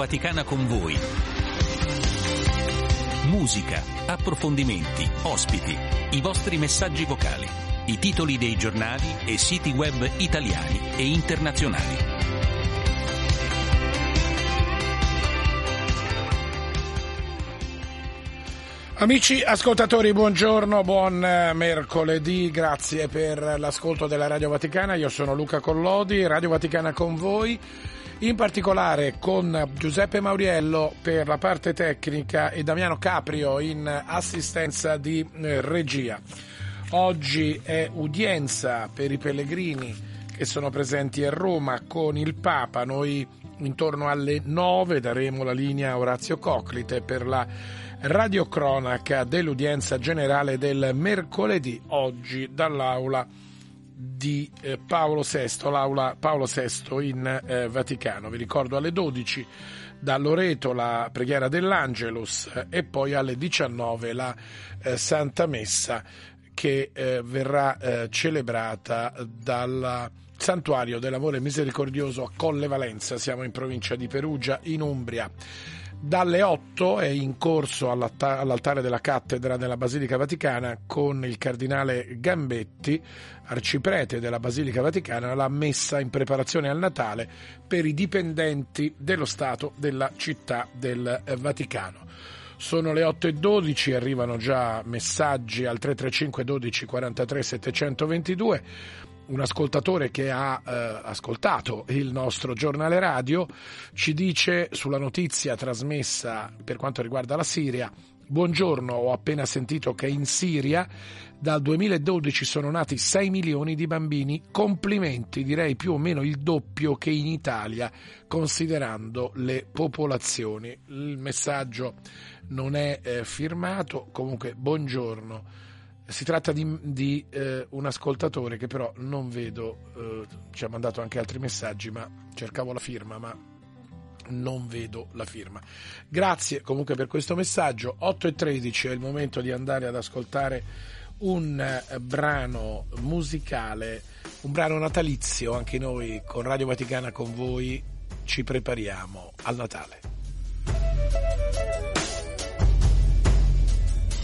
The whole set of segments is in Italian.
Vaticana con voi. Musica, approfondimenti, ospiti, i vostri messaggi vocali, i titoli dei giornali e siti web italiani e internazionali. Amici ascoltatori, buongiorno, buon eh, mercoledì, grazie per l'ascolto della Radio Vaticana. Io sono Luca Collodi, Radio Vaticana con voi, in particolare con Giuseppe Mauriello per la parte tecnica e Damiano Caprio in assistenza di eh, regia. Oggi è udienza per i pellegrini che sono presenti a Roma con il Papa. Noi intorno alle 9 daremo la linea a Orazio Coclite per la radiocronaca dell'udienza generale del mercoledì oggi dall'aula di eh, Paolo VI, l'aula Paolo VI in eh, Vaticano. Vi ricordo alle 12 da Loreto la preghiera dell'Angelus eh, e poi alle 19 la eh, Santa Messa che eh, verrà celebrata dal Santuario dell'Amore Misericordioso a Colle Valenza. Siamo in provincia di Perugia, in Umbria. Dalle 8 è in corso all'altare della cattedra della Basilica Vaticana con il cardinale Gambetti, arciprete della Basilica Vaticana, la messa in preparazione al Natale per i dipendenti dello Stato della città del Vaticano. Sono le 8 e 12, arrivano già messaggi al 335 12 43 722 un ascoltatore che ha eh, ascoltato il nostro giornale radio ci dice sulla notizia trasmessa per quanto riguarda la Siria Buongiorno, ho appena sentito che in Siria dal 2012 sono nati 6 milioni di bambini, complimenti, direi più o meno il doppio che in Italia, considerando le popolazioni. Il messaggio non è eh, firmato, comunque buongiorno si tratta di, di eh, un ascoltatore che però non vedo, eh, ci ha mandato anche altri messaggi, ma cercavo la firma, ma non vedo la firma. Grazie comunque per questo messaggio. 8 e 13 è il momento di andare ad ascoltare un eh, brano musicale, un brano natalizio, anche noi con Radio Vaticana con voi ci prepariamo al Natale.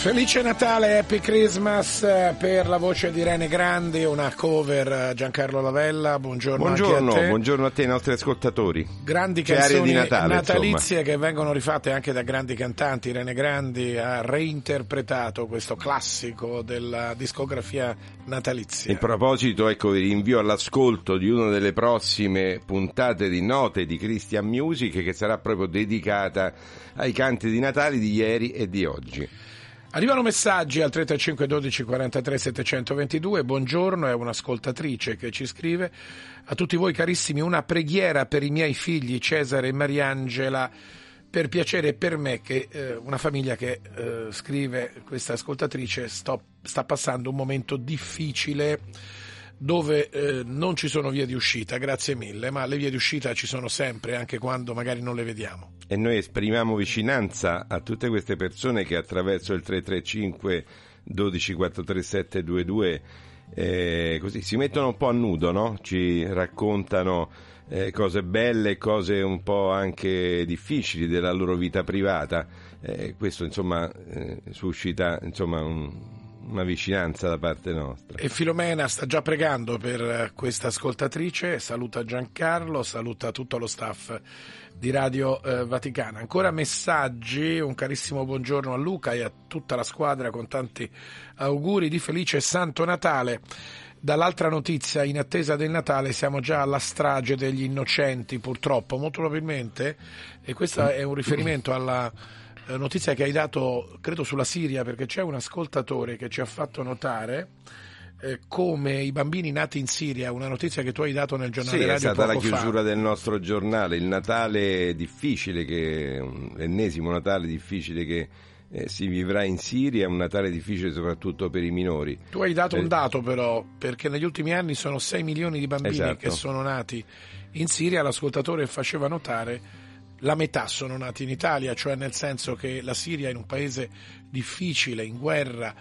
Felice Natale, Happy Christmas eh, per la voce di Irene Grandi, una cover eh, Giancarlo Lavella, buongiorno, Buongiorno, a te. buongiorno a te e ai nostri ascoltatori. Grandi Che aria canzoni di Natale, natalizie che vengono rifatte anche da grandi cantanti. Irene Grandi ha reinterpretato questo classico della discografia natalizia. In proposito, ecco, vi rinvio all'ascolto di una delle prossime puntate di Note di Christian Music che sarà proprio dedicata ai canti di Natale di ieri e di oggi. Arrivano messaggi al 35 12 43 722. Buongiorno, è un'ascoltatrice che ci scrive a tutti voi carissimi una preghiera per i miei figli Cesare e Mariangela. Per piacere per me che eh, una famiglia che eh, scrive questa ascoltatrice sto- sta passando un momento difficile dove eh, non ci sono vie di uscita, grazie mille, ma le vie di uscita ci sono sempre anche quando magari non le vediamo. E noi esprimiamo vicinanza a tutte queste persone che attraverso il 335 12 437 22 eh, così si mettono un po' a nudo, no? Ci raccontano eh, cose belle, cose un po' anche difficili della loro vita privata. Eh, questo insomma eh, suscita insomma un- una vicinanza da parte nostra. E Filomena sta già pregando per eh, questa ascoltatrice, saluta Giancarlo, saluta tutto lo staff di Radio eh, Vaticana. Ancora messaggi, un carissimo buongiorno a Luca e a tutta la squadra con tanti auguri di felice santo Natale. Dall'altra notizia, in attesa del Natale, siamo già alla strage degli innocenti, purtroppo, molto probabilmente, e questo è un riferimento alla notizia che hai dato, credo, sulla Siria, perché c'è un ascoltatore che ci ha fatto notare eh, come i bambini nati in Siria, una notizia che tu hai dato nel giornale Sì, è radio stata la poco fa. chiusura del nostro giornale, il Natale difficile, che, un- l'ennesimo Natale difficile che eh, si vivrà in Siria, un Natale difficile soprattutto per i minori. Tu hai dato Eh, un dato però, perché negli ultimi anni sono 6 milioni di bambini Esatto. che sono nati in Siria, l'ascoltatore faceva notare la metà sono nati in Italia, cioè nel senso che la Siria è in un paese difficile, in guerra,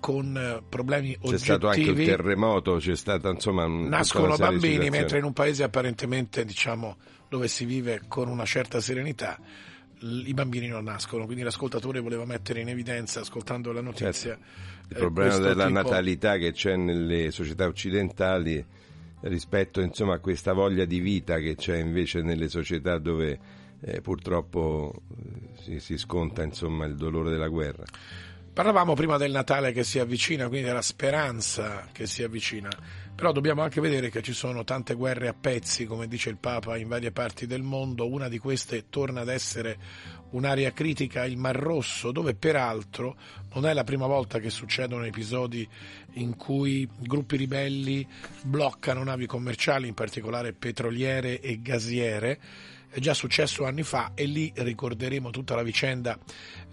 con eh, problemi C'è stato anche il oggettivi, terremoto, c'è stata insomma un- nascono bambini, mentre in un paese apparentemente diciamo dove si vive con una certa serenità i bambini non nascono, quindi l'ascoltatore voleva mettere in evidenza, ascoltando la notizia, il eh, problema della tipo- natalità che c'è nelle società occidentali rispetto insomma, a questa voglia di vita che c'è invece nelle società dove eh, purtroppo eh, si, si sconta insomma, il dolore della guerra. Parlavamo prima del Natale che si avvicina, quindi della speranza che si avvicina, però dobbiamo anche vedere che ci sono tante guerre a pezzi, come dice il Papa, in varie parti del mondo. Una di queste torna ad essere un'area critica, il Mar Rosso, dove peraltro non è la prima volta che succedono episodi in cui gruppi ribelli bloccano navi commerciali, in particolare petroliere e gasiere. È già successo anni fa e lì ricorderemo tutta la vicenda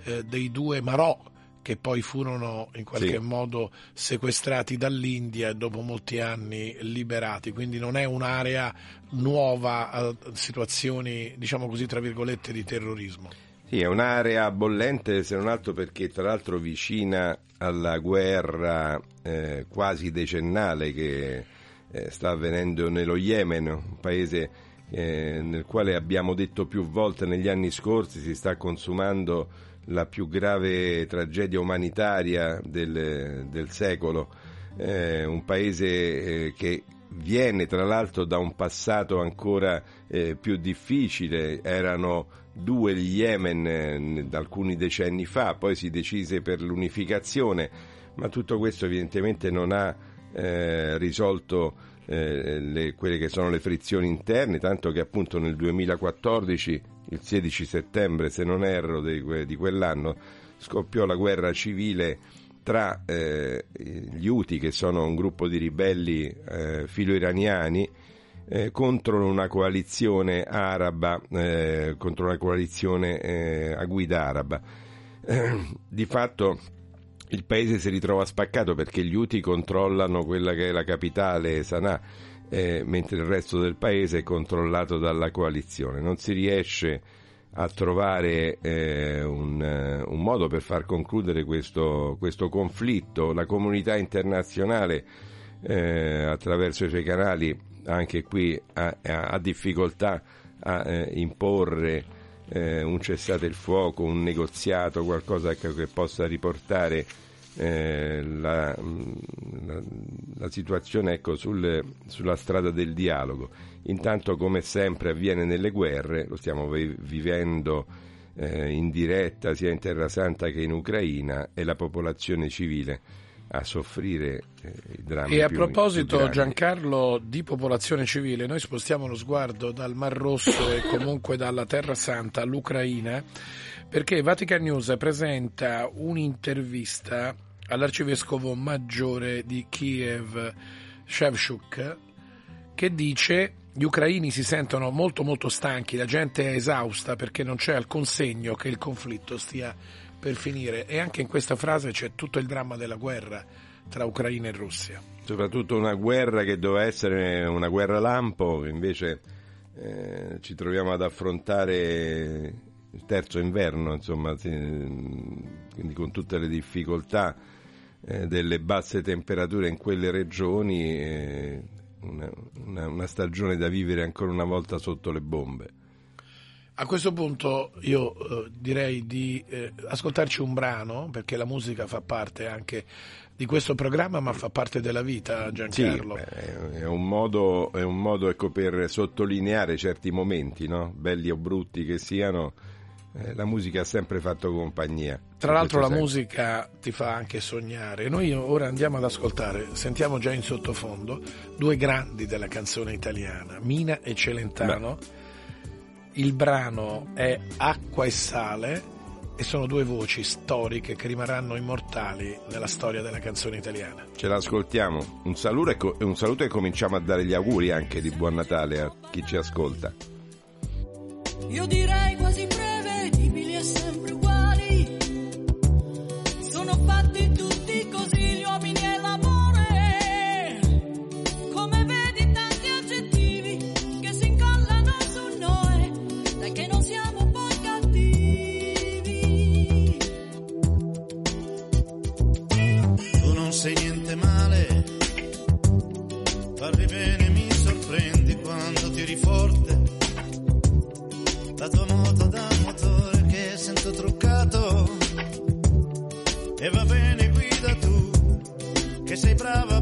eh, dei due Marò che poi furono in qualche Sì. modo sequestrati dall'India e dopo molti anni liberati, quindi non è un'area nuova a situazioni, diciamo così, tra virgolette, di terrorismo. Sì, è un'area bollente se non altro perché tra l'altro vicina alla guerra eh, quasi decennale che eh, sta avvenendo nello Yemen, un paese eh, nel quale abbiamo detto più volte negli anni scorsi si sta consumando la più grave tragedia umanitaria del, del secolo, Eh, un paese eh, che viene tra l'altro da un passato ancora eh, più difficile, erano due gli Yemen eh, da alcuni decenni fa, poi si decise per l'unificazione, ma tutto questo evidentemente non ha eh, risolto eh, le- quelle che sono le frizioni interne, tanto che appunto nel 2014, il 16 settembre se non erro di, di quell'anno, scoppiò la guerra civile tra eh, gli Houthi, che sono un gruppo di ribelli eh, filo-iraniani, eh, contro una coalizione araba, eh, contro una coalizione eh, a guida araba. Eh, di fatto il paese si ritrova spaccato perché gli Houthi controllano quella che è la capitale Sana'a, eh, mentre il resto del paese è controllato dalla coalizione. Non si riesce a trovare eh, un, eh, un modo per far concludere questo, questo conflitto. La comunità internazionale eh, attraverso i suoi canali anche qui ha, ha- difficoltà a eh, imporre eh, un cessate il fuoco, un negoziato, qualcosa che, che possa riportare eh, la, la, la situazione ecco, sul- sulla strada del dialogo. Intanto, come sempre avviene nelle guerre, lo stiamo vi- vivendo eh, in diretta sia in Terra Santa che in Ucraina, è la popolazione civile a soffrire eh, i drammi. E a più- proposito, più. Giancarlo, di popolazione civile, noi spostiamo lo sguardo dal Mar Rosso e comunque dalla Terra Santa all'Ucraina, perché Vatican News presenta un'intervista all'arcivescovo maggiore di Kiev, Shevchuk, che dice gli ucraini si sentono molto molto stanchi, la gente è esausta perché non c'è alcun segno che il conflitto stia per finire e anche in questa frase c'è tutto il dramma della guerra tra Ucraina e Russia. soprattutto una guerra che doveva essere una guerra lampo, invece eh, ci troviamo ad affrontare il terzo inverno, insomma, quindi con tutte le difficoltà eh, delle basse temperature in quelle regioni, eh, una, una- una stagione da vivere ancora una volta sotto le bombe. A questo punto io eh, direi di eh, ascoltarci un brano perché la musica fa parte anche di questo programma ma fa parte della vita Sì, Giancarlo. beh, è un modo, è un modo ecco, per sottolineare certi momenti, no? belli o brutti che siano, eh, la musica ha sempre fatto compagnia. Tra l'altro la senso. musica ti fa anche sognare. Noi ora andiamo ad ascoltare, sentiamo già in sottofondo, due grandi della canzone italiana, Mina e Celentano. Il brano è Acqua e Sale e sono due voci storiche che rimarranno immortali nella storia della canzone italiana. Ce l'ascoltiamo. Un saluto, e co- un saluto e cominciamo a dare gli auguri anche di buon Natale a chi ci ascolta. Io direi quasi prevedibili e sempre uguali. Sono fatti tutti così gli uomini e l'amore. Sei brava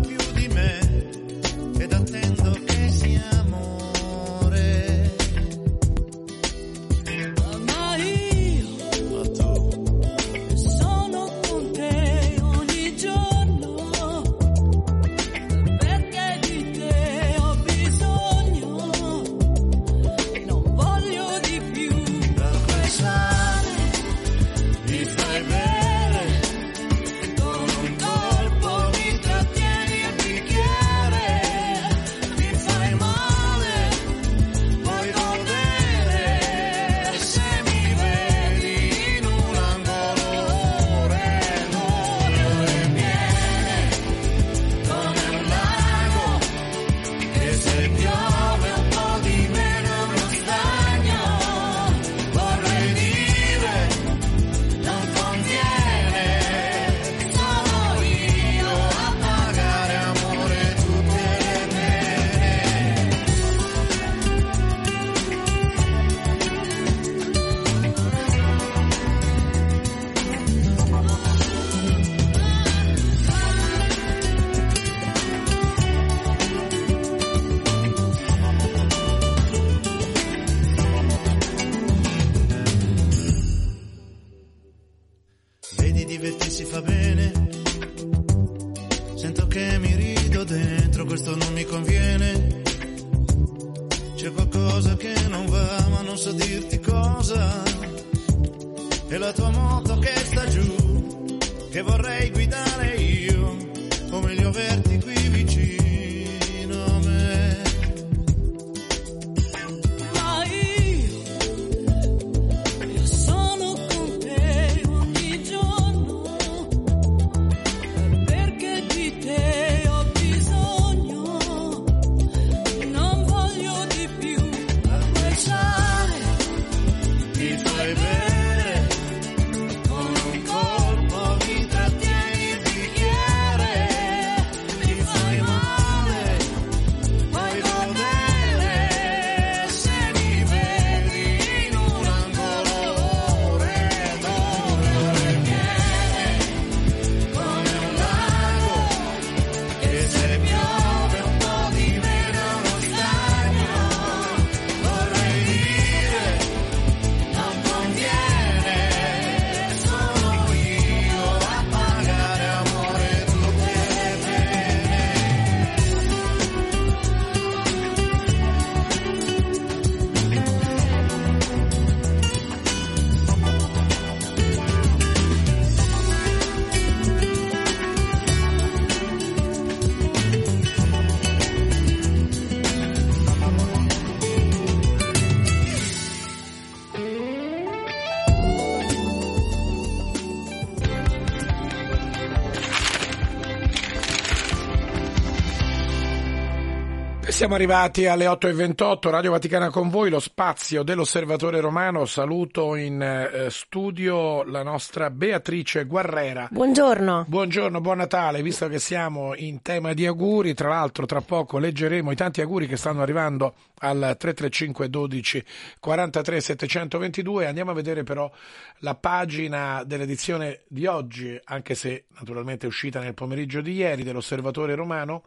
siamo arrivati alle 8.28, Radio Vaticana con voi, lo spazio dell'Osservatore Romano. Saluto in eh, studio la nostra Beatrice Guerrera. Buongiorno. Buongiorno, buon Natale, visto che siamo in tema di auguri, tra l'altro tra poco leggeremo i tanti auguri che stanno arrivando al 335 12 43 722. Andiamo a vedere però la pagina dell'edizione di oggi, anche se naturalmente è uscita nel pomeriggio di ieri, dell'Osservatore Romano,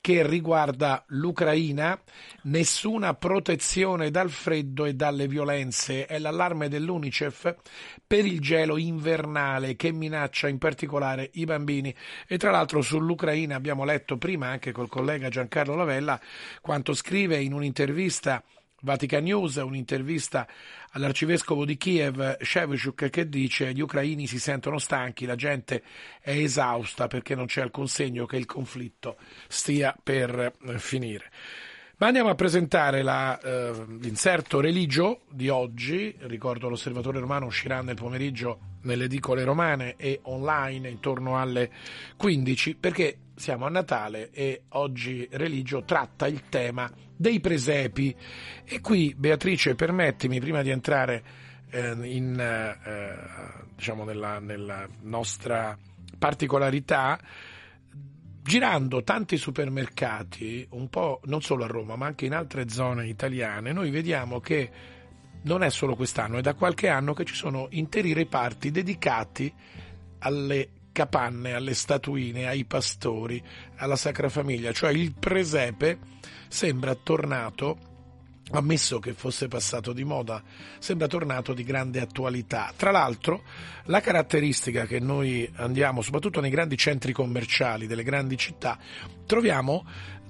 che riguarda l'Ucraina. Nessuna protezione dal freddo e dalle violenze è l'allarme dell'UNICEF per il gelo invernale che minaccia in particolare i bambini. E tra l'altro sull'Ucraina abbiamo letto prima anche col collega Giancarlo Lavella quanto scrive in un'intervista Vatican News, un'intervista all'arcivescovo di Kiev, Shevchuk, che dice gli ucraini si sentono stanchi, la gente è esausta perché non c'è alcun segno che il conflitto stia per eh, finire. Ma andiamo a presentare la, eh, l'inserto religio di oggi. Ricordo l'osservatore romano uscirà nel pomeriggio nelle edicole romane e online intorno alle 15 perché siamo a Natale e oggi religio tratta il tema dei presepi. E qui, Beatrice, permettimi, prima di entrare eh, in, eh, diciamo nella, nella nostra particolarità, girando tanti supermercati, un po' non solo a Roma, ma anche in altre zone italiane, noi vediamo che non è solo quest'anno, è da qualche anno che ci sono interi reparti dedicati alle capanne, alle statuine, ai pastori, alla Sacra Famiglia, cioè il presepe sembra tornato ammesso che fosse passato di moda, sembra tornato di grande attualità. Tra l'altro, la caratteristica che noi andiamo, soprattutto nei grandi centri commerciali delle grandi città, troviamo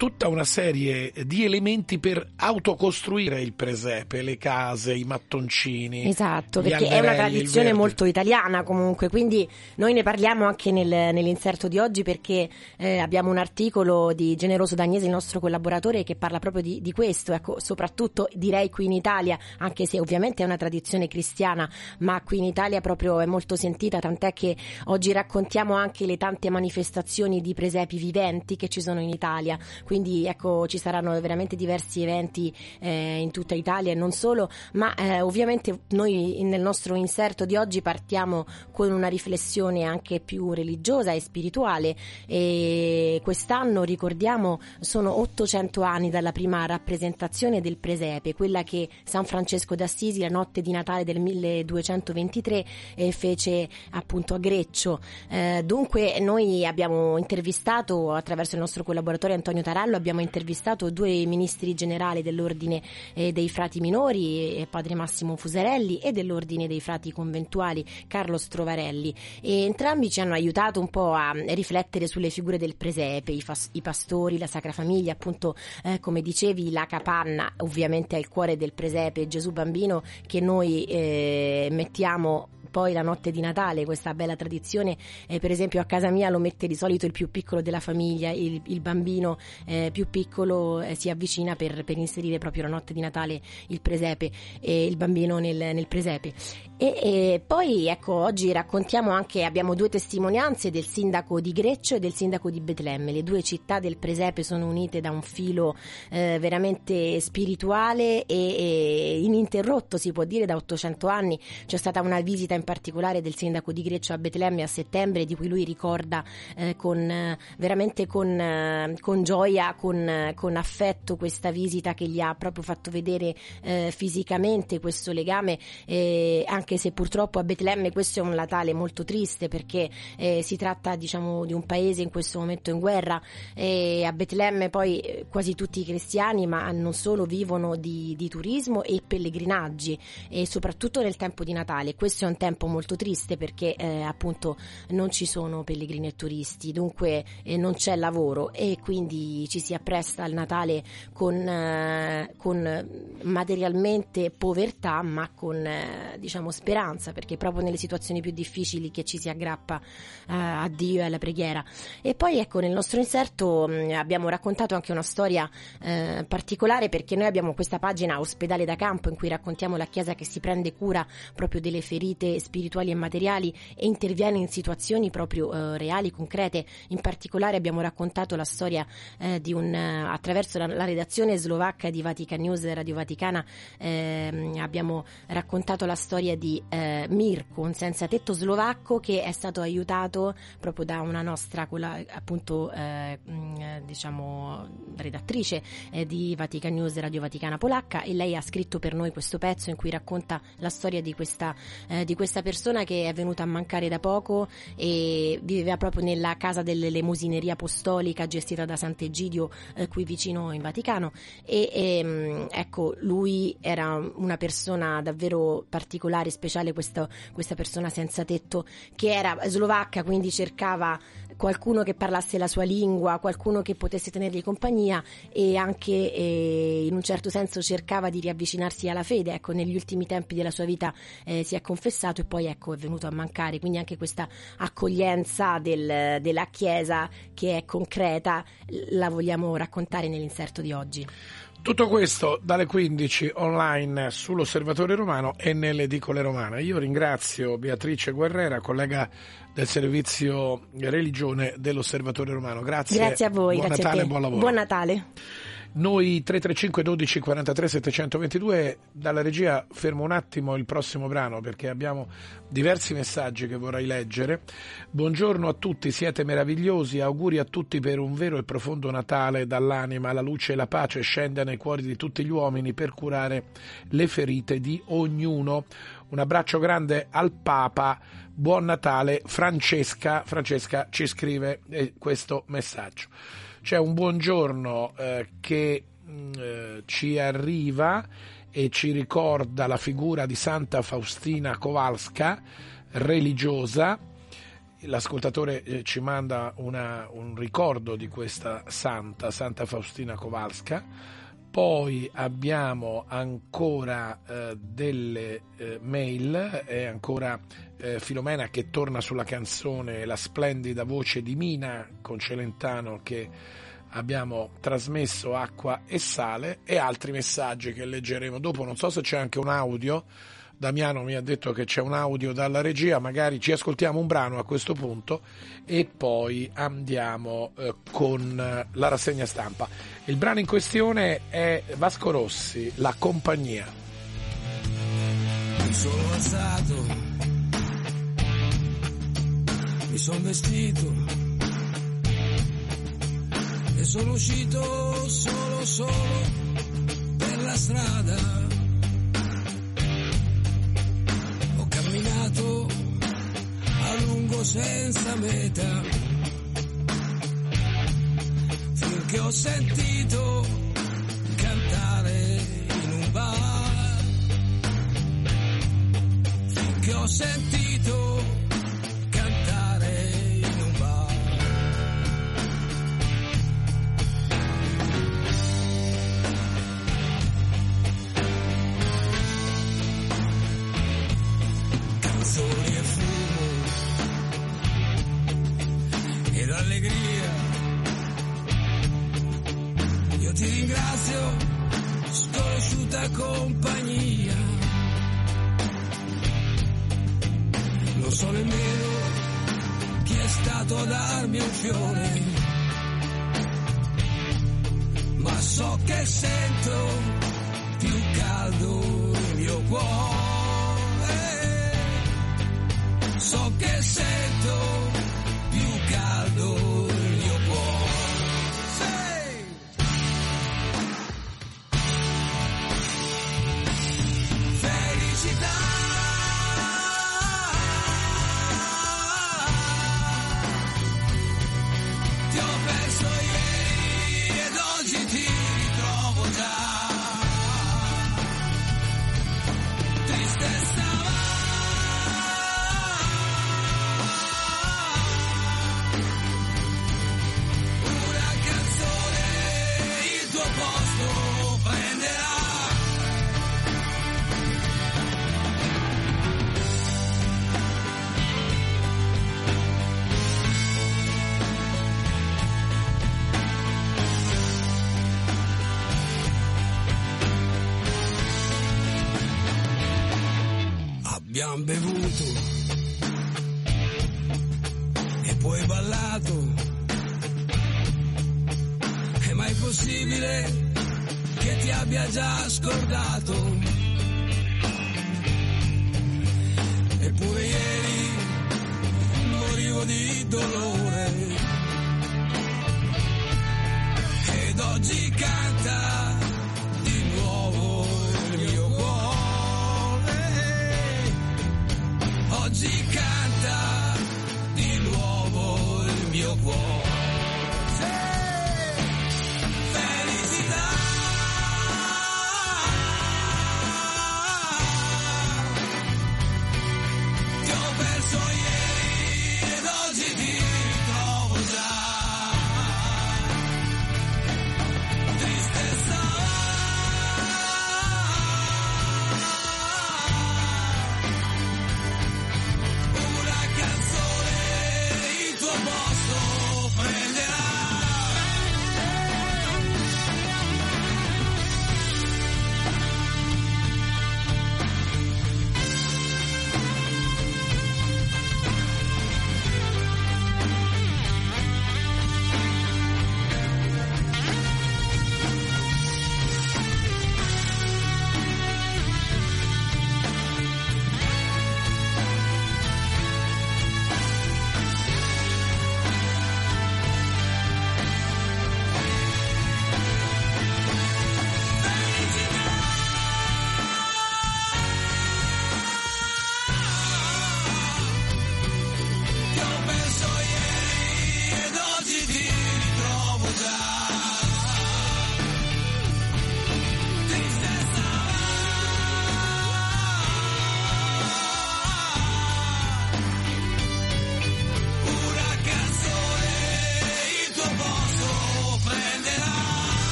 tutta una serie di elementi per autocostruire il presepe, le case, i mattoncini. Esatto, perché è una tradizione molto italiana comunque, quindi noi ne parliamo anche nel, nell'inserto di oggi perché eh, abbiamo un articolo di Generoso Dagnese, il nostro collaboratore, che parla proprio di, di questo, ecco, soprattutto direi qui in Italia, anche se ovviamente è una tradizione cristiana, ma qui in Italia proprio è molto sentita, tant'è che oggi raccontiamo anche le tante manifestazioni di presepi viventi che ci sono in Italia quindi ecco ci saranno veramente diversi eventi eh, in tutta Italia e non solo, ma eh, ovviamente noi nel nostro inserto di oggi partiamo con una riflessione anche più religiosa e spirituale e quest'anno ricordiamo sono 800 anni dalla prima rappresentazione del presepe, quella che San Francesco d'Assisi la notte di Natale del 1223 eh, fece appunto a Greccio. Eh, dunque noi abbiamo intervistato attraverso il nostro collaboratore Antonio Tarà Marallo abbiamo intervistato due ministri generali dell'ordine eh, dei frati minori, eh, padre Massimo Fuserelli, e dell'ordine dei frati conventuali, Carlo Strovarelli. E entrambi ci hanno aiutato un po' a riflettere sulle figure del presepe, i, fas- i pastori, la Sacra Famiglia, appunto eh, come dicevi la capanna ovviamente il cuore del presepe, Gesù bambino che noi eh, mettiamo poi la notte di Natale, questa bella tradizione, eh, per esempio a casa mia lo mette di solito il più piccolo della famiglia, il, il bambino eh, più piccolo eh, si avvicina per, per, inserire proprio la notte di Natale il presepe e il bambino nel, nel presepe. E, e, poi ecco oggi raccontiamo anche, abbiamo due testimonianze del sindaco di Greccio e del sindaco di Betlemme, le due città del presepe sono unite da un filo eh, veramente spirituale e, e ininterrotto si può dire da 800 anni, c'è stata una visita in particolare del sindaco di Greccio a Betlemme a settembre, di cui lui ricorda eh, con, veramente con, eh, con gioia, con, con, affetto questa visita che gli ha proprio fatto vedere eh, fisicamente questo legame, anche se purtroppo a Betlemme questo è un Natale molto triste perché eh, si tratta diciamo di un paese in questo momento in guerra e a Betlemme poi eh, quasi tutti i cristiani ma non solo vivono di, di turismo e pellegrinaggi e soprattutto nel tempo di Natale. Questo è un tempo tempo molto triste perché eh, appunto non ci sono pellegrini e turisti, dunque eh, non c'è lavoro e quindi ci si appresta al Natale con, eh, con materialmente povertà ma con eh, diciamo speranza perché proprio nelle situazioni più difficili che ci si aggrappa eh, a Dio e alla preghiera. E poi ecco nel nostro inserto mh, mm, abbiamo raccontato anche una storia particolare perché noi abbiamo questa pagina ospedale da campo in cui raccontiamo la chiesa che si prende cura proprio delle ferite spirituali e materiali e interviene in situazioni proprio eh, reali, concrete. In particolare abbiamo raccontato la storia eh, di un, eh, attraverso la, la, redazione slovacca di Vatican News Radio Vaticana, ehm, abbiamo raccontato la storia di eh, Mirko, un senza tetto slovacco che è stato aiutato proprio da una nostra, quella, appunto, eh, diciamo, redattrice di Vatican News Radio Vaticana polacca e lei ha scritto per noi questo pezzo in cui racconta la storia di questa, eh, di questa persona che è venuta a mancare da poco e viveva proprio nella casa dell'elemusineria apostolica gestita da Sant'Egidio eh, qui vicino in Vaticano e, e ehm, ecco lui era una persona davvero particolare, speciale questo, questa persona senza tetto che era slovacca quindi cercava qualcuno che parlasse la sua lingua, qualcuno che potesse tenergli compagnia e anche eh, in un certo senso cercava di riavvicinarsi alla fede. Ecco, negli ultimi tempi della sua vita eh, si è confessato e poi ecco, è venuto a mancare. Quindi anche questa accoglienza del, della Chiesa che è concreta la vogliamo raccontare nell'inserto di oggi. Tutto questo dalle 15 online sull'Osservatore Romano e nelle edicole romane. Io ringrazio Beatrice Guerrera, collega del servizio religione dell'Osservatore Romano. Grazie. Grazie a voi. Buon Natale e buon lavoro. Buon Natale. Noi 335 12 43 722 dalla regia fermo un attimo il prossimo brano perché abbiamo diversi messaggi che vorrei leggere. Buongiorno a tutti, siete meravigliosi, auguri a tutti per un vero e profondo Natale dall'anima, la luce e la pace scenda nei cuori di tutti gli uomini per curare le ferite di ognuno. Un abbraccio grande al Papa, buon Natale, Francesca, Francesca ci scrive eh, questo messaggio. C'è un buongiorno eh, che mh, mm, eh, ci arriva e ci ricorda la figura di Santa Faustina Kowalska, religiosa. L'ascoltatore eh, ci manda una, un ricordo di questa santa, Santa Faustina Kowalska. Poi abbiamo ancora eh, delle eh, mail, è ancora eh, Filomena che torna sulla canzone La splendida voce di Mina con Celentano che abbiamo trasmesso acqua e sale e altri messaggi che leggeremo dopo. Non so se c'è anche un audio. Damiano mi ha detto che c'è un audio dalla regia, magari ci ascoltiamo un brano a questo punto e poi andiamo eh, con eh, la rassegna stampa. Il brano in questione è Vasco Rossi, La compagnia. Mi sono alzato, mi sono vestito e sono uscito solo solo per la strada. Camminato a lungo senza meta finché ho sentito cantare in un bar. Finché ho sentito ed. Io ti ringrazio, sconosciuta compagnia. Non so nemmeno chi è stato a darmi un fiore, ma so che sento più caldo il mio cuore. So che sento È mai possibile che ti abbia già scordato? Eppure ieri morivo di dolore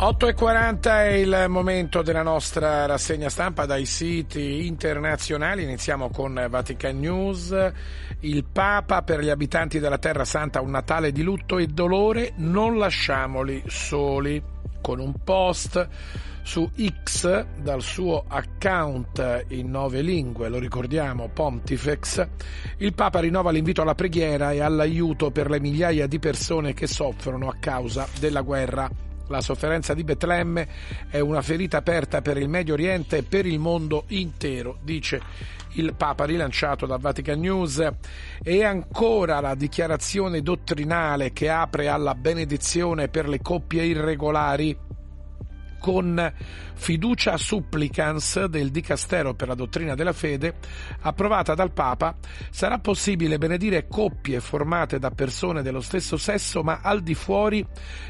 8.40 è il momento della nostra rassegna stampa dai siti internazionali. Iniziamo con Vatican News. Il Papa per gli abitanti della Terra Santa un Natale di lutto e dolore, non lasciamoli soli. Con un post su X dal suo account in nove lingue, lo ricordiamo, Pontifex, il Papa rinnova l'invito alla preghiera e all'aiuto per le migliaia di persone che soffrono a causa della guerra la sofferenza di Betlemme è una ferita aperta per il Medio Oriente e per il mondo intero, dice il Papa rilanciato da Vatican News. E ancora la dichiarazione dottrinale che apre alla benedizione per le coppie irregolari con fiducia supplicans del Dicastero per la dottrina della fede, approvata dal Papa, sarà possibile benedire coppie formate da persone dello stesso sesso ma al di fuori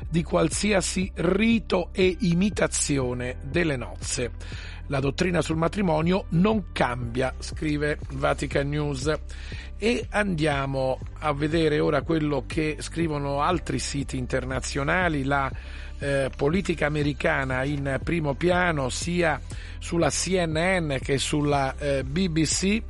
di qualsiasi rito e imitazione delle nozze. La dottrina sul matrimonio non cambia, scrive Vatican News. E andiamo a vedere ora quello che scrivono altri siti internazionali, la eh, politica americana in primo piano sia sulla CNN che sulla eh, BBC.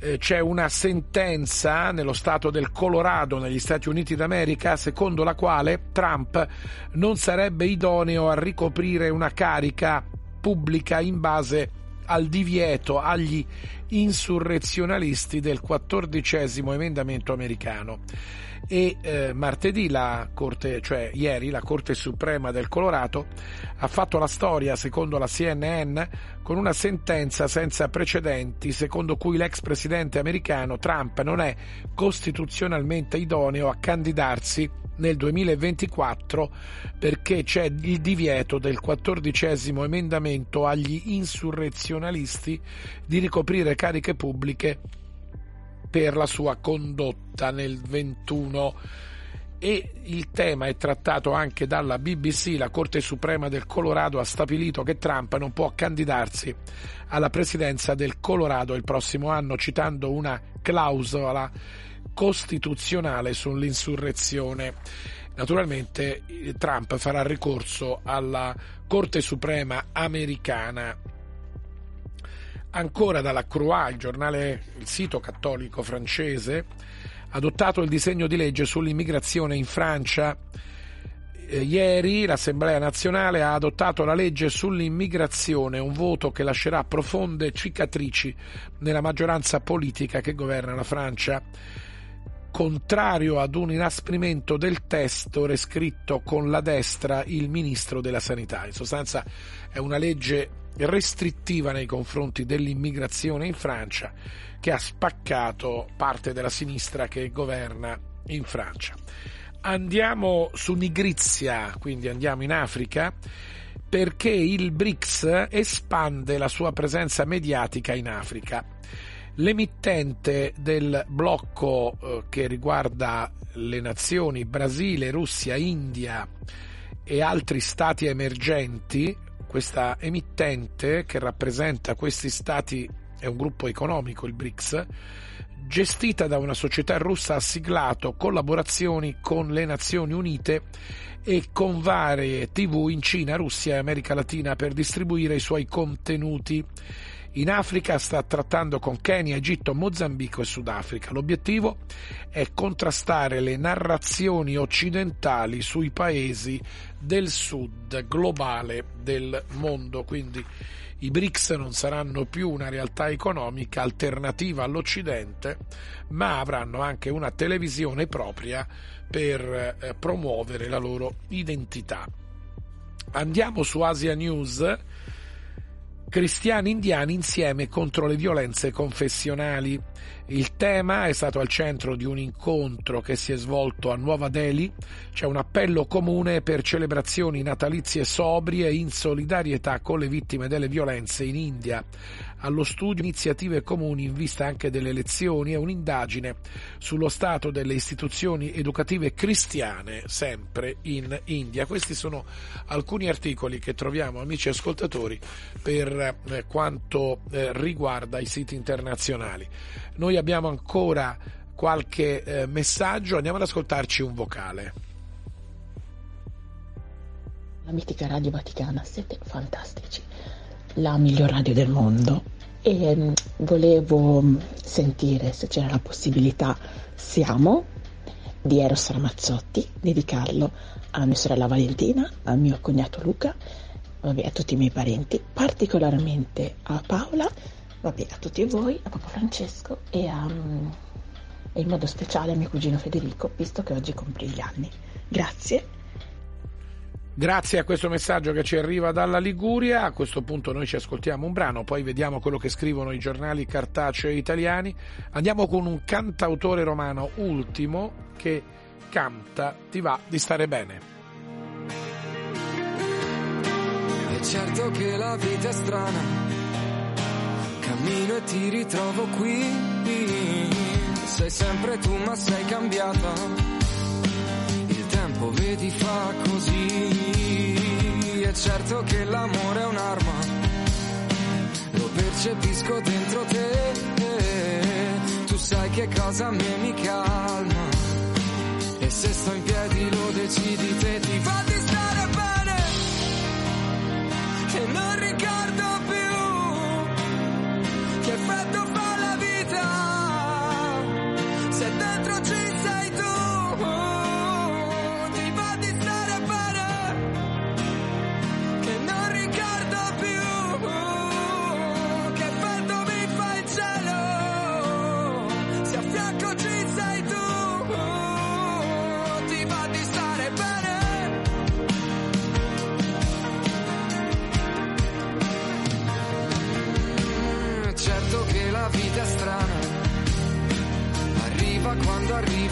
Eh, c'è una sentenza nello stato del Colorado negli Stati Uniti d'America secondo la quale Trump non sarebbe idoneo a ricoprire una carica pubblica in base al divieto agli insurrezionalisti del quattordicesimo emendamento americano e eh, martedì la Corte, cioè ieri la Corte Suprema del Colorado ha fatto la storia secondo la CNN con una sentenza senza precedenti secondo cui l'ex presidente americano Trump non è costituzionalmente idoneo a candidarsi nel 2024 perché c'è il divieto del quattordicesimo emendamento agli insurrezionalisti di ricoprire cariche pubbliche per la sua condotta nel 21 e il tema è trattato anche dalla BBC, la Corte Suprema del Colorado ha stabilito che Trump non può candidarsi alla presidenza del Colorado il prossimo anno citando una clausola costituzionale sull'insurrezione. Naturalmente Trump farà ricorso alla Corte Suprema americana ancora dalla Croix, il giornale, il sito cattolico francese, adottato il disegno di legge sull'immigrazione in Francia. Eh, ieri l'Assemblea nazionale ha adottato la legge sull'immigrazione, un voto che lascerà profonde cicatrici nella maggioranza politica che governa la Francia. Contrario ad un inasprimento del testo rescritto con la destra il ministro della Sanità. In sostanza è una legge restrittiva nei confronti dell'immigrazione in Francia che ha spaccato parte della sinistra che governa in Francia. Andiamo su Nigrizia, quindi andiamo in Africa, perché il BRICS espande la sua presenza mediatica in Africa. L'emittente del blocco eh, che riguarda le nazioni Brasile, Russia, India e altri stati emergenti questa emittente che rappresenta questi stati, è un gruppo economico, il BRICS, gestita da una società russa ha siglato collaborazioni con le Nazioni Unite e con varie TV in Cina, Russia e America Latina per distribuire i suoi contenuti. In Africa sta trattando con Kenya, Egitto, Mozambico e Sudafrica. L'obiettivo è contrastare le narrazioni occidentali sui paesi del sud globale del mondo. Quindi i BRICS non saranno più una realtà economica alternativa all'Occidente, ma avranno anche una televisione propria per eh, promuovere la loro identità. Andiamo su Asia News cristiani indiani insieme contro le violenze confessionali. Il tema è stato al centro di un incontro che si è svolto a Nuova Delhi. C'è un appello comune per celebrazioni natalizie sobrie in solidarietà con le vittime delle violenze in India allo studio iniziative comuni in vista anche delle elezioni e un'indagine sullo stato delle istituzioni educative cristiane sempre in India. Questi sono alcuni articoli che troviamo, amici ascoltatori, per eh, quanto eh, riguarda i siti internazionali. Noi abbiamo ancora qualche eh, messaggio, andiamo ad ascoltarci un vocale. La mitica Radio Vaticana, siete fantastici la miglior radio del mondo e mm, volevo mm, sentire se c'era la possibilità Siamo di Eros Ramazzotti, dedicarlo a mia sorella Valentina, a mio cognato Luca, vabbè, a tutti i miei parenti, particolarmente a Paola, vabbè, a tutti voi, a Papa Francesco e, a, mm, e in modo speciale a mio cugino Federico, visto che oggi compri gli anni. Grazie Grazie a questo messaggio che ci arriva dalla Liguria, a questo punto noi ci ascoltiamo un brano, poi vediamo quello che scrivono i giornali cartacei italiani. Andiamo con un cantautore romano ultimo che canta Ti va di stare bene. È certo che la vita è strana, cammino e ti ritrovo qui, sei sempre tu ma sei cambiata tempo vedi fa così. È certo che l'amore è un'arma, lo percepisco dentro te. Tu sai che cosa a me mi calma. E se sto in piedi lo decidi te, ti fa di stare bene. Che non ricordo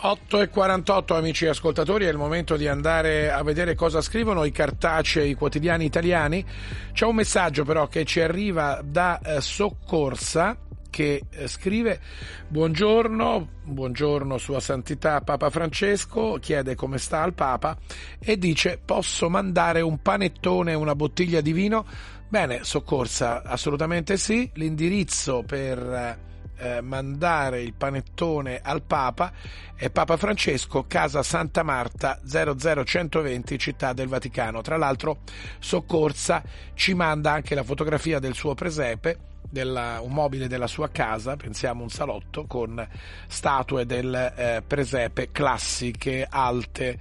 8 e 48 amici ascoltatori, è il momento di andare a vedere cosa scrivono i cartacei quotidiani italiani. C'è un messaggio però che ci arriva da eh, Soccorsa che eh, scrive buongiorno, buongiorno Sua Santità Papa Francesco, chiede come sta il Papa e dice posso mandare un panettone e una bottiglia di vino? Bene, Soccorsa, assolutamente sì, l'indirizzo per eh, mandare il panettone al Papa è Papa Francesco, Casa Santa Marta 00120 Città del Vaticano. Tra l'altro Soccorsa ci manda anche la fotografia del suo presepe, della, un mobile della sua casa, pensiamo un salotto con statue del eh, presepe classiche, alte,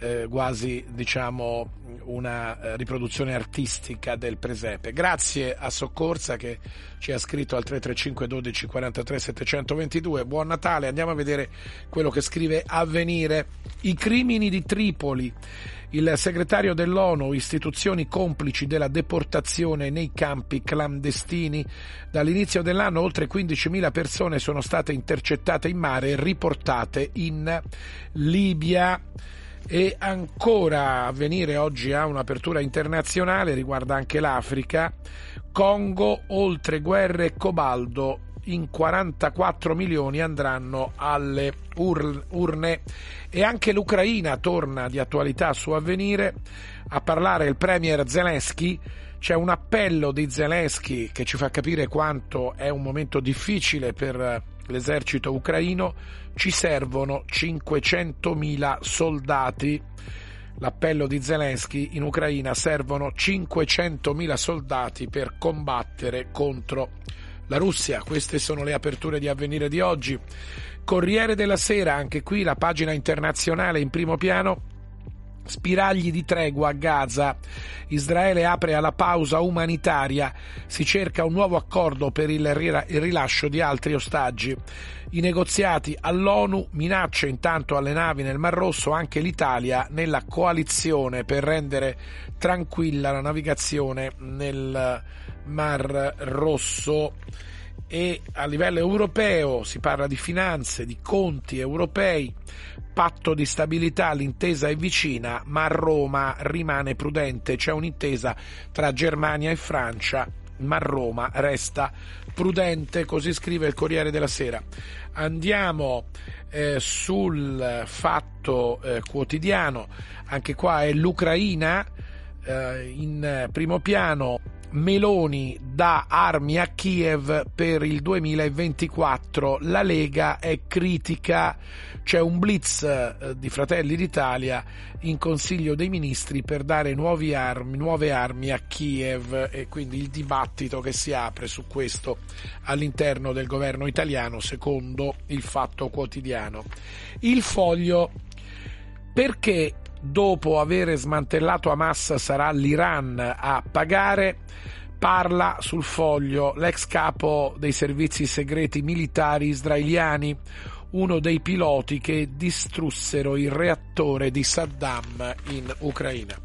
eh, quasi diciamo una eh, riproduzione artistica del presepe. Grazie a Soccorsa che ci ha scritto al 335 12 43 722. Buon Natale, andiamo a vedere quello che scrive Avvenire. I crimini di Tripoli. Il segretario dell'ONU, istituzioni complici della deportazione nei campi clandestini. Dall'inizio dell'anno oltre 15.000 persone sono state intercettate in mare e riportate in Libia. E ancora a venire oggi a un'apertura internazionale, riguarda anche l'Africa. Congo, oltre guerre e cobaldo, in 44 milioni andranno alle urne. E anche l'Ucraina torna di attualità su avvenire. A parlare il premier Zelensky. C'è un appello di Zelensky che ci fa capire quanto è un momento difficile per l'esercito ucraino ci servono 500.000 soldati. L'appello di Zelensky in Ucraina servono 500.000 soldati per combattere contro la Russia. Queste sono le aperture di avvenire di oggi. Corriere della Sera, anche qui la pagina internazionale in primo piano Spiragli di tregua a Gaza. Israele apre alla pausa umanitaria. Si cerca un nuovo accordo per il rilascio di altri ostaggi. I negoziati all'ONU minaccia intanto alle navi nel Mar Rosso anche l'Italia nella coalizione per rendere tranquilla la navigazione nel Mar Rosso e a livello europeo si parla di finanze, di conti europei, patto di stabilità, l'intesa è vicina, ma Roma rimane prudente, c'è un'intesa tra Germania e Francia, ma Roma resta prudente, così scrive il Corriere della Sera. Andiamo eh, sul fatto eh, quotidiano, anche qua è l'Ucraina eh, in primo piano Meloni dà armi a Kiev per il 2024. La Lega è critica. C'è un blitz eh, di Fratelli d'Italia in Consiglio dei Ministri per dare armi, nuove armi a Kiev e quindi il dibattito che si apre su questo all'interno del governo italiano secondo il Fatto Quotidiano. Il foglio perché dopo aver smantellato Hamas sarà l'Iran a pagare, parla sul foglio l'ex capo dei servizi segreti militari israeliani, uno dei piloti che distrussero il reattore di Saddam in Ucraina.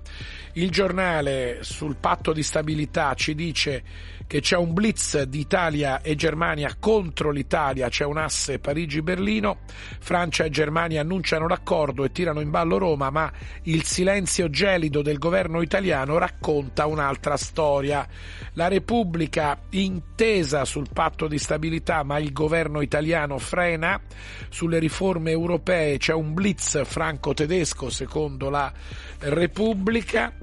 Il giornale sul patto di stabilità ci dice che c'è un blitz di Italia e Germania contro l'Italia, c'è un asse Parigi-Berlino, Francia e Germania annunciano l'accordo e tirano in ballo Roma, ma il silenzio gelido del governo italiano racconta un'altra storia. La Repubblica intesa sul patto di stabilità, ma il governo italiano frena, sulle riforme europee c'è un blitz franco-tedesco secondo la Repubblica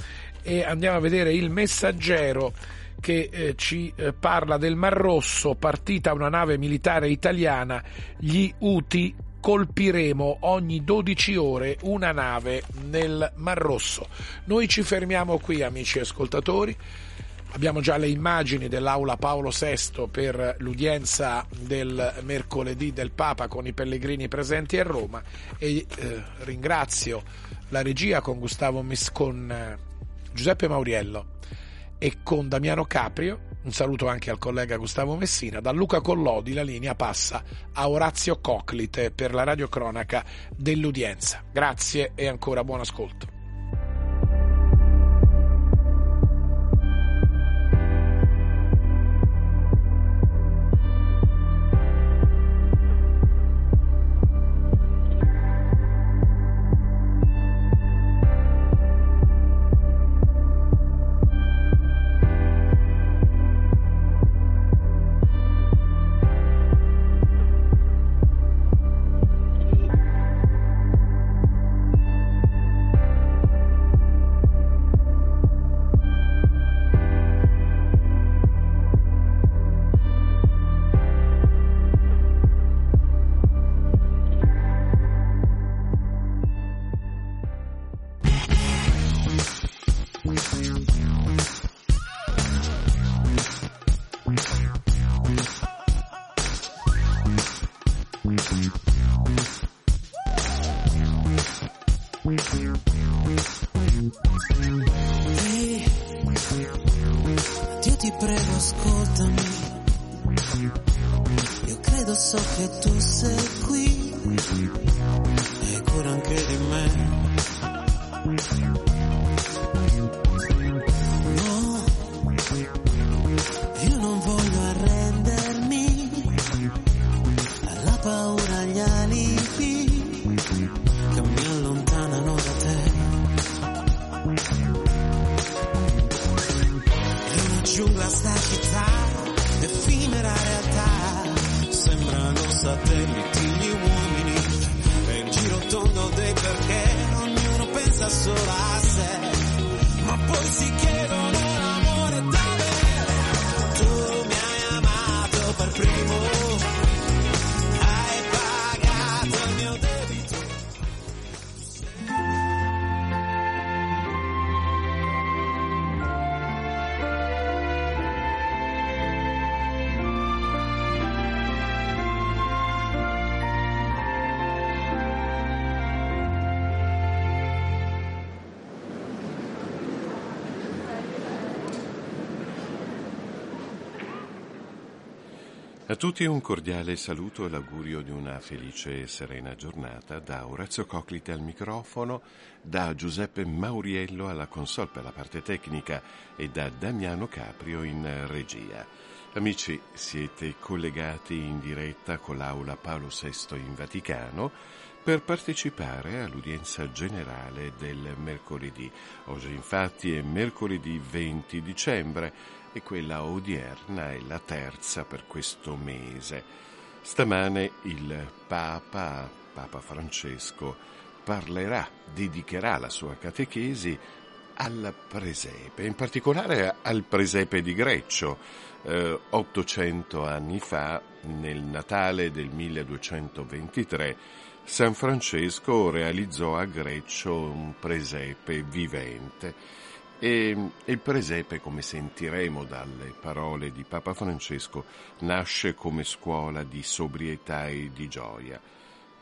e andiamo a vedere il messaggero che eh, ci eh, parla del Mar Rosso, partita una nave militare italiana, gli Uti colpiremo ogni 12 ore una nave nel Mar Rosso. Noi ci fermiamo qui, amici ascoltatori. Abbiamo già le immagini dell'aula Paolo VI per l'udienza del mercoledì del Papa con i pellegrini presenti a Roma e eh, ringrazio la regia con, Gustavo con eh, Giuseppe Mauriello e con Damiano Caprio. Un saluto anche al collega Gustavo Messina. Da Luca Collodi la linea passa a Orazio Coclite per la radiocronaca dell'udienza. Grazie e ancora buon ascolto. Tutti un cordiale saluto e l'augurio di una felice e serena giornata da Orazio Coclite al microfono, da Giuseppe Mauriello alla console per la parte tecnica e da Damiano Caprio in regia. Amici, siete collegati in diretta con l'aula Paolo VI in Vaticano per partecipare all'udienza generale del mercoledì. Oggi infatti è mercoledì 20 dicembre e quella odierna è la terza per questo mese. Stamane il Papa, Papa Francesco, parlerà, dedicherà la sua catechesi al presepe, in particolare al presepe di Greccio. Eh, 800 anni fa, nel Natale del 1223, San Francesco realizzò a Greccio un presepe vivente. E il presepe, come sentiremo dalle parole di Papa Francesco, nasce come scuola di sobrietà e di gioia.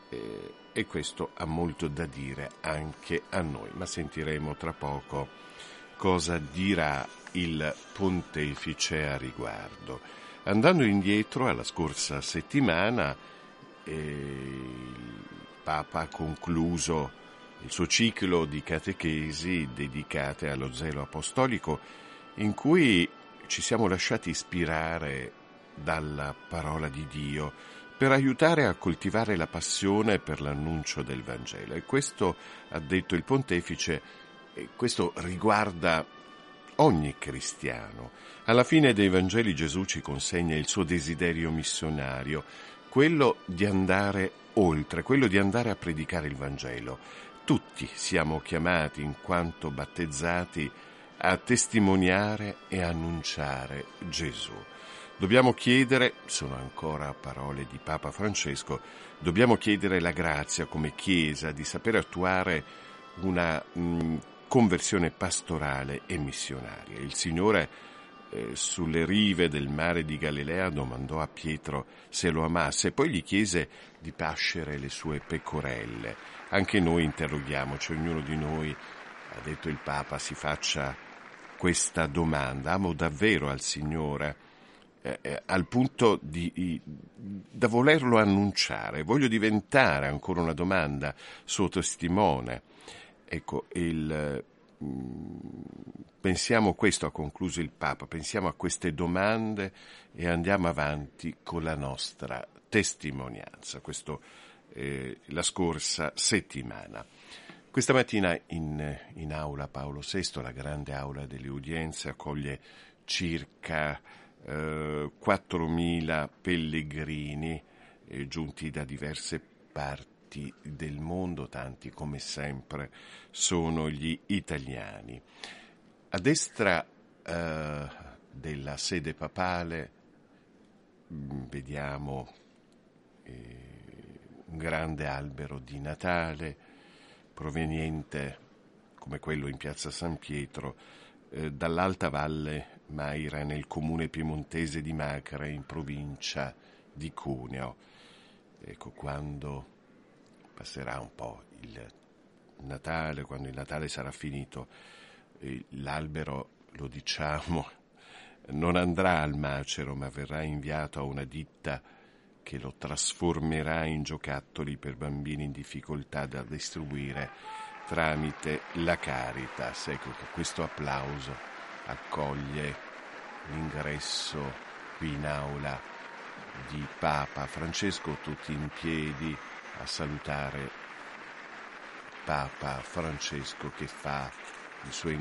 E, e questo ha molto da dire anche a noi, ma sentiremo tra poco cosa dirà il pontefice a riguardo. Andando indietro alla scorsa settimana, eh, il Papa ha concluso il suo ciclo di catechesi dedicate allo zelo apostolico, in cui ci siamo lasciati ispirare dalla parola di Dio per aiutare a coltivare la passione per l'annuncio del Vangelo. E questo, ha detto il pontefice, questo riguarda ogni cristiano. Alla fine dei Vangeli Gesù ci consegna il suo desiderio missionario, quello di andare oltre, quello di andare a predicare il Vangelo. Tutti siamo chiamati, in quanto battezzati, a testimoniare e annunciare Gesù. Dobbiamo chiedere, sono ancora parole di Papa Francesco, dobbiamo chiedere la grazia come Chiesa di sapere attuare una mh, conversione pastorale e missionaria. Il Signore eh, sulle rive del mare di Galilea domandò a Pietro se lo amasse poi gli chiese di pascere le sue pecorelle. Anche noi interroghiamoci, ognuno di noi, ha detto il Papa, si faccia questa domanda. Amo davvero al Signore? Eh, eh, al punto di, di, da volerlo annunciare, voglio diventare ancora una domanda suo testimone. Ecco, il, mm, pensiamo questo, ha concluso il Papa, pensiamo a queste domande e andiamo avanti con la nostra testimonianza, questo eh, la scorsa settimana. Questa mattina in, in aula Paolo VI, la grande aula delle udienze, accoglie circa eh, 4.000 pellegrini eh, giunti da diverse parti del mondo, tanti come sempre sono gli italiani. A destra eh, della sede papale mh, vediamo eh, un grande albero di Natale proveniente come quello in piazza San Pietro, eh, dall'Alta Valle Maira nel comune piemontese di Macra in provincia di Cuneo. Ecco, quando passerà un po' il Natale, quando il Natale sarà finito, eh, l'albero, lo diciamo, non andrà al macero, ma verrà inviato a una ditta che lo trasformerà in giocattoli per bambini in difficoltà da distribuire tramite la Caritas. Ecco che questo applauso accoglie l'ingresso qui in aula di Papa Francesco, tutti in piedi a salutare Papa Francesco che fa il suo